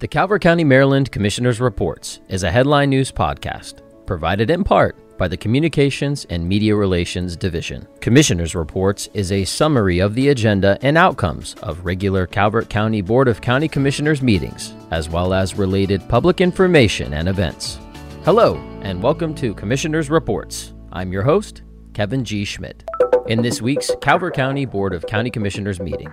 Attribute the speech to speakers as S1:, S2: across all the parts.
S1: The Calvert County, Maryland Commissioner's Reports is a headline news podcast provided in part by the Communications and Media Relations Division. Commissioner's Reports is a summary of the agenda and outcomes of regular Calvert County Board of County Commissioners meetings, as well as related public information and events. Hello, and welcome to Commissioner's Reports. I'm your host, Kevin G. Schmidt. In this week's Calvert County Board of County Commissioners meeting,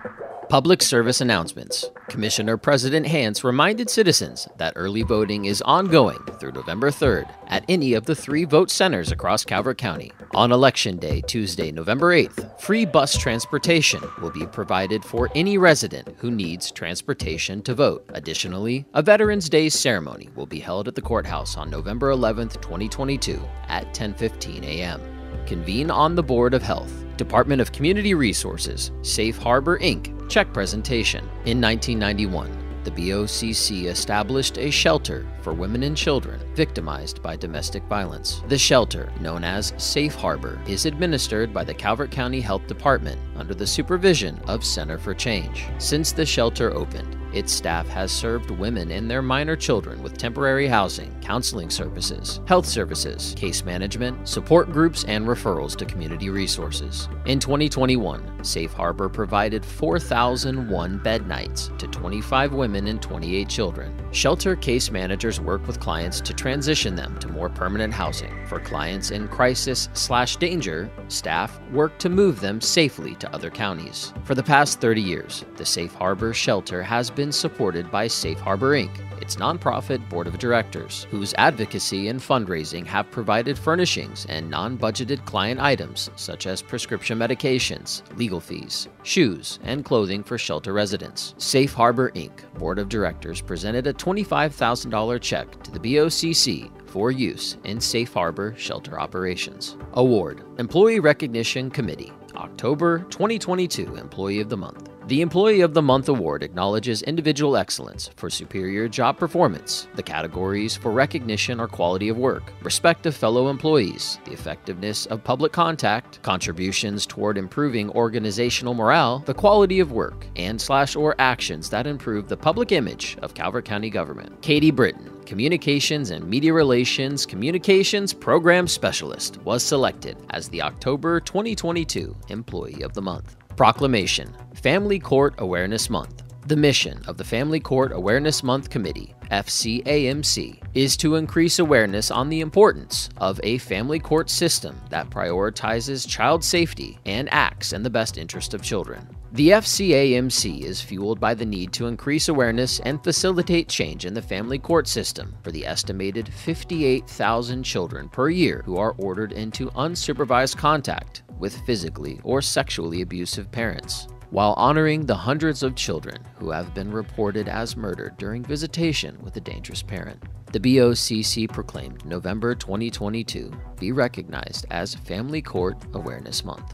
S1: Public service announcements. Commissioner President Hance reminded citizens that early voting is ongoing through November 3rd at any of the three vote centers across Calvert County. On Election Day, Tuesday, November 8th, free bus transportation will be provided for any resident who needs transportation to vote. Additionally, a Veterans Day ceremony will be held at the courthouse on November 11th, 2022 at 10:15 a.m. Convene on the Board of Health. Department of Community Resources, Safe Harbor Inc., check presentation. In 1991, the BOCC established a shelter for women and children victimized by domestic violence. The shelter, known as Safe Harbor, is administered by the Calvert County Health Department under the supervision of Center for Change. Since the shelter opened, its staff has served women and their minor children with temporary housing, counseling services, health services, case management, support groups, and referrals to community resources. In 2021, Safe Harbor provided 4,001 bed nights to 25 women and 28 children. Shelter case managers work with clients to transition them to more permanent housing. For clients in crisis slash danger, staff work to move them safely to other counties. For the past 30 years, the Safe Harbor shelter has been supported by Safe Harbor Inc., its nonprofit board of directors, whose advocacy and fundraising have provided furnishings and non budgeted client items such as prescription medications, legal fees, shoes, and clothing for shelter residents. Safe Harbor Inc. board of directors presented a $25,000 check to the BOCC for use in Safe Harbor shelter operations. Award Employee Recognition Committee, October 2022 Employee of the Month. The Employee of the Month award acknowledges individual excellence for superior job performance. The categories for recognition are quality of work, respect of fellow employees, the effectiveness of public contact, contributions toward improving organizational morale, the quality of work, and slash or actions that improve the public image of Calvert County government. Katie Britton, Communications and Media Relations Communications Program Specialist, was selected as the October 2022 Employee of the Month. Proclamation Family Court Awareness Month. The mission of the Family Court Awareness Month Committee, FCAMC, is to increase awareness on the importance of a family court system that prioritizes child safety and acts in the best interest of children. The FCAMC is fueled by the need to increase awareness and facilitate change in the family court system for the estimated 58,000 children per year who are ordered into unsupervised contact with physically or sexually abusive parents, while honoring the hundreds of children who have been reported as murdered during visitation with a dangerous parent. The BOCC proclaimed November 2022 be recognized as Family Court Awareness Month.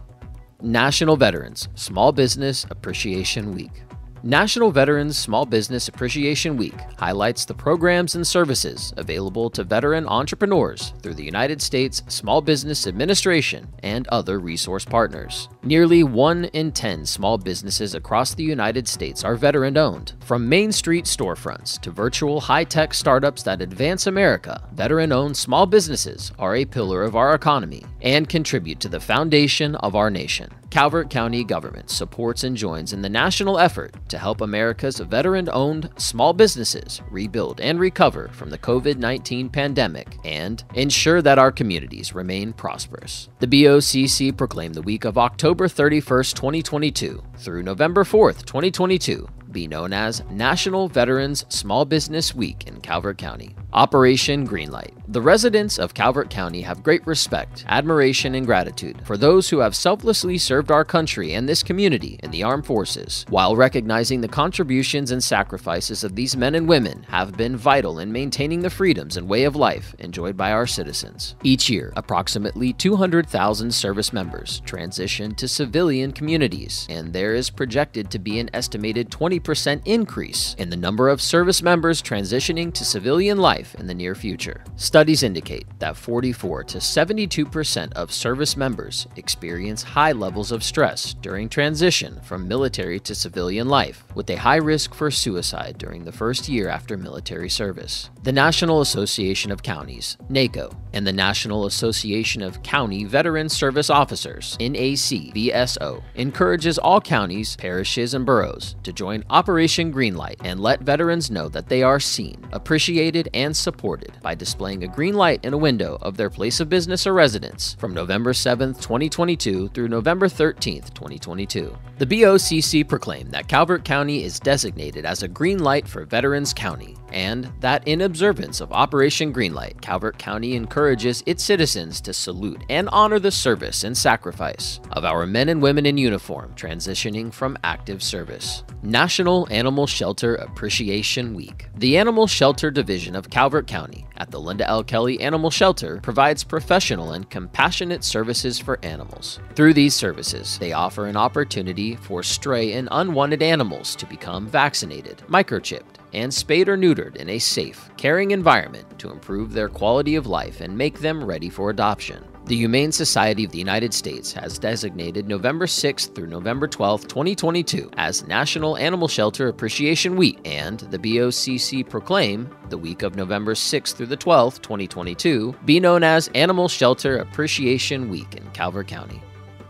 S1: National Veterans Small Business Appreciation Week. National Veterans Small Business Appreciation Week highlights the programs and services available to veteran entrepreneurs through the United States Small Business Administration and other resource partners. Nearly 1 in 10 small businesses across the United States are veteran owned. From Main Street storefronts to virtual high tech startups that advance America, veteran owned small businesses are a pillar of our economy and contribute to the foundation of our nation. Calvert County government supports and joins in the national effort to help America's veteran owned small businesses rebuild and recover from the COVID 19 pandemic and ensure that our communities remain prosperous. The BOCC proclaimed the week of October 31st, 2022 through November 4th, 2022 be known as National Veterans Small Business Week in Calvert County. Operation Greenlight. The residents of Calvert County have great respect, admiration, and gratitude for those who have selflessly served our country and this community in the armed forces, while recognizing the contributions and sacrifices of these men and women have been vital in maintaining the freedoms and way of life enjoyed by our citizens. Each year, approximately 200,000 service members transition to civilian communities, and there is projected to be an estimated 20% increase in the number of service members transitioning to civilian life life in the near future. Studies indicate that 44 to 72% of service members experience high levels of stress during transition from military to civilian life, with a high risk for suicide during the first year after military service. The National Association of Counties, NACO, and the National Association of County Veteran Service Officers, NACVSO, encourages all counties, parishes, and boroughs to join Operation Greenlight and let veterans know that they are seen, appreciated, and supported by displaying a green light in a window of their place of business or residence from November 7, 2022 through November 13, 2022. The BOCC proclaimed that Calvert County is designated as a green light for Veterans County and that in observance of Operation Greenlight, Calvert County encourages its citizens to salute and honor the service and sacrifice of our men and women in uniform transitioning from active service. National Animal Shelter Appreciation Week. The Animal Shelter Division of Calvert County at the Linda L. Kelly Animal Shelter provides professional and compassionate services for animals. Through these services, they offer an opportunity for stray and unwanted animals to become vaccinated, microchipped, and spayed or neutered in a safe, caring environment to improve their quality of life and make them ready for adoption. The Humane Society of the United States has designated November 6th through November 12th, 2022 as National Animal Shelter Appreciation Week, and the BOCC proclaim the week of November 6th through the 12th, 2022, be known as Animal Shelter Appreciation Week in Calvert County.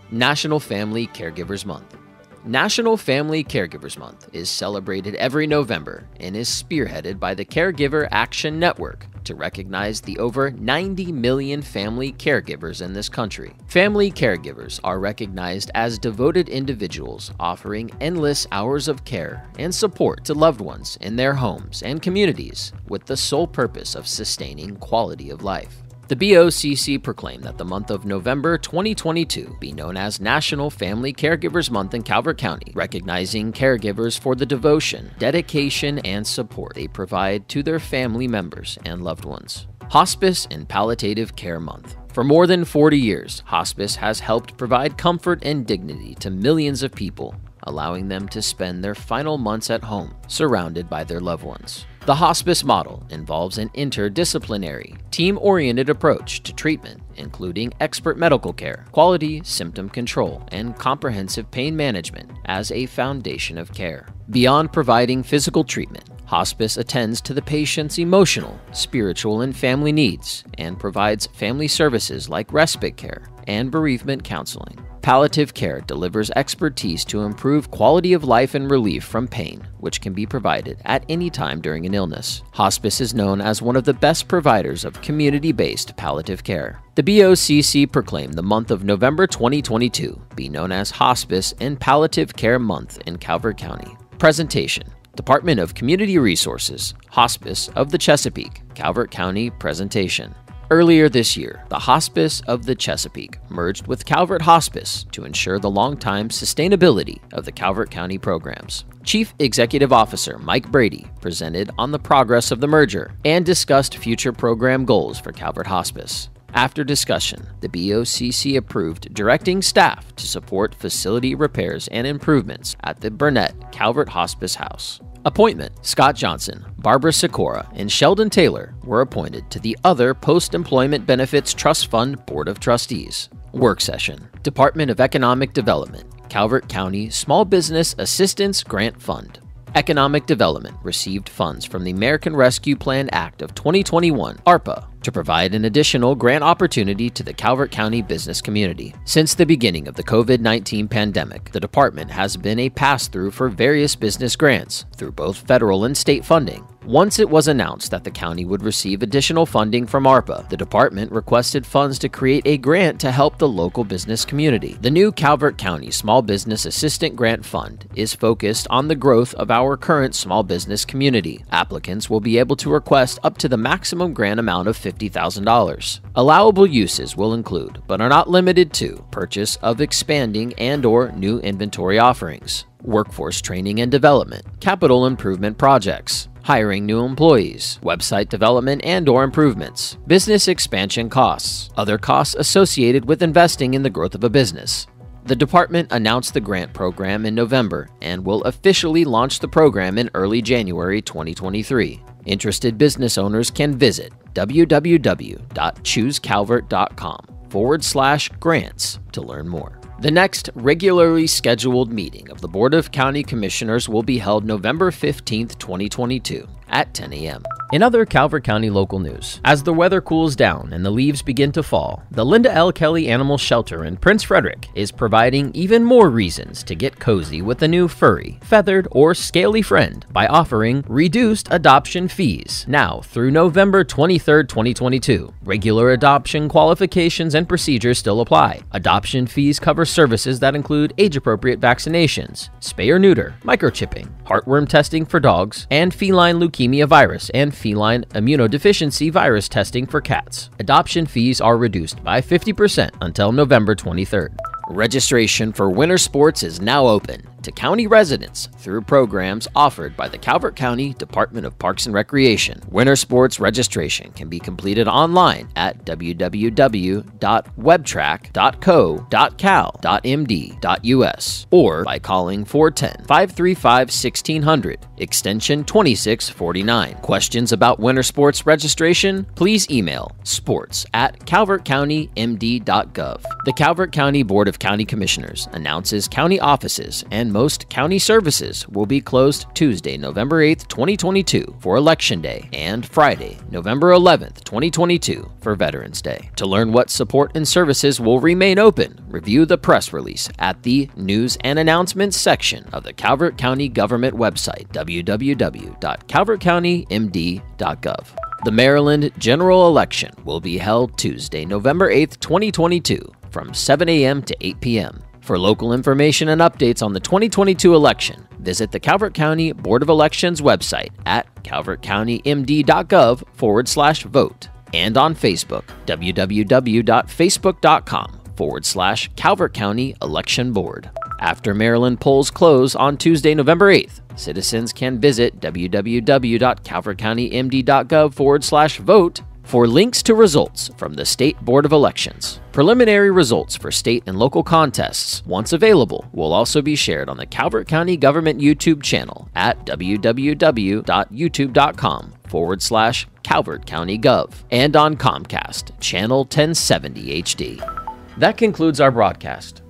S1: National Family Caregivers Month. National Family Caregivers Month is celebrated every November and is spearheaded by the Caregiver Action Network to recognize the over 90 million family caregivers in this country. Family caregivers are recognized as devoted individuals offering endless hours of care and support to loved ones in their homes and communities with the sole purpose of sustaining quality of life. The BOCC proclaimed that the month of November 2022 be known as National Family Caregivers Month in Calvert County, recognizing caregivers for the devotion, dedication, and support they provide to their family members and loved ones. Hospice and Palliative Care Month. For more than 40 years, hospice has helped provide comfort and dignity to millions of people, allowing them to spend their final months at home, surrounded by their loved ones. The hospice model involves an interdisciplinary, team oriented approach to treatment, including expert medical care, quality symptom control, and comprehensive pain management as a foundation of care. Beyond providing physical treatment, hospice attends to the patient's emotional, spiritual, and family needs and provides family services like respite care and bereavement counseling. Palliative care delivers expertise to improve quality of life and relief from pain, which can be provided at any time during an illness. Hospice is known as one of the best providers of community based palliative care. The BOCC proclaimed the month of November 2022 be known as Hospice and Palliative Care Month in Calvert County. Presentation Department of Community Resources, Hospice of the Chesapeake, Calvert County Presentation. Earlier this year, the Hospice of the Chesapeake merged with Calvert Hospice to ensure the long-time sustainability of the Calvert County programs. Chief Executive Officer Mike Brady presented on the progress of the merger and discussed future program goals for Calvert Hospice. After discussion, the BOCC approved directing staff to support facility repairs and improvements at the Burnett Calvert Hospice House. Appointment Scott Johnson, Barbara Sikora, and Sheldon Taylor were appointed to the other Post Employment Benefits Trust Fund Board of Trustees. Work session Department of Economic Development, Calvert County Small Business Assistance Grant Fund. Economic Development received funds from the American Rescue Plan Act of 2021, ARPA, to provide an additional grant opportunity to the Calvert County business community. Since the beginning of the COVID 19 pandemic, the department has been a pass through for various business grants through both federal and state funding. Once it was announced that the county would receive additional funding from ARPA, the department requested funds to create a grant to help the local business community. The new Calvert County Small Business Assistant Grant Fund is focused on the growth of our current small business community. Applicants will be able to request up to the maximum grant amount of $50,000. Allowable uses will include, but are not limited to, purchase of expanding and or new inventory offerings, workforce training and development, capital improvement projects, hiring new employees, website development and or improvements, business expansion costs, other costs associated with investing in the growth of a business. The department announced the grant program in November and will officially launch the program in early January 2023. Interested business owners can visit www.choosecalvert.com forward slash grants to learn more. The next regularly scheduled meeting of the Board of County Commissioners will be held November 15th, 2022 at 10 a.m. In other Calvert County local news, as the weather cools down and the leaves begin to fall, the Linda L. Kelly Animal Shelter in Prince Frederick is providing even more reasons to get cozy with a new furry, feathered, or scaly friend by offering reduced adoption fees now through November 23, 2022. Regular adoption qualifications and procedures still apply. Adoption fees cover services that include age appropriate vaccinations, spay or neuter, microchipping, heartworm testing for dogs, and feline leukemia virus and feline immunodeficiency virus testing for cats. Adoption fees are reduced by 50% until November 23rd. Registration for winter sports is now open to county residents through programs offered by the Calvert County Department of Parks and Recreation. Winter sports registration can be completed online at www.webtrac.co.cal.md.us or by calling 410 535 1600, extension 2649. Questions about winter sports registration? Please email sports at calvertcountymd.gov. The Calvert County Board of County Commissioners announces county offices most county services will be closed Tuesday, November 8th, 2022 for Election Day and Friday, November 11th, 2022 for Veterans Day. To learn what support and services will remain open, review the press release at the News and Announcements section of the Calvert County Government website, www.calvertcountymd.gov. The Maryland general election will be held Tuesday, November 8th, 2022 from 7 a.m. to 8 p.m. For local information and updates on the 2022 election, visit the Calvert County Board of Elections website at calvertcountymd.gov forward slash vote and on Facebook, www.facebook.com forward slash Calvert County Election Board. After Maryland polls close on Tuesday, November 8th, citizens can visit www.calvertcountymd.gov forward slash vote for links to results from the State Board of Elections. Preliminary results for state and local contests, once available, will also be shared on the Calvert County Government YouTube channel at www.youtube.com forward slash Calvert County Gov and on Comcast, channel 1070 HD. That concludes our broadcast.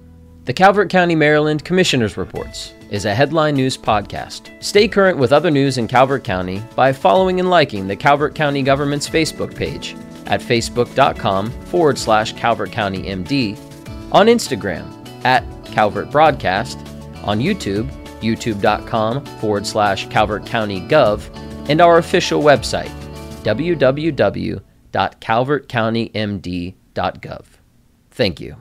S1: The Calvert County, Maryland Commissioner's Reports is a headline news podcast. Stay current with other news in Calvert County by following and liking the Calvert County government's Facebook page at facebook.com forward slash Calvert County MD, on Instagram at Calvert Broadcast, on YouTube, youtube.com forward slash Calvert County Gov, and our official website, www.calvertcountymd.gov. Thank you.